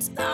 times.